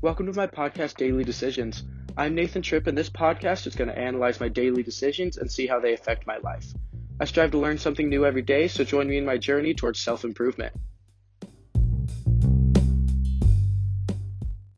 Welcome to my podcast, Daily Decisions. I'm Nathan Tripp, and this podcast is going to analyze my daily decisions and see how they affect my life. I strive to learn something new every day, so join me in my journey towards self improvement.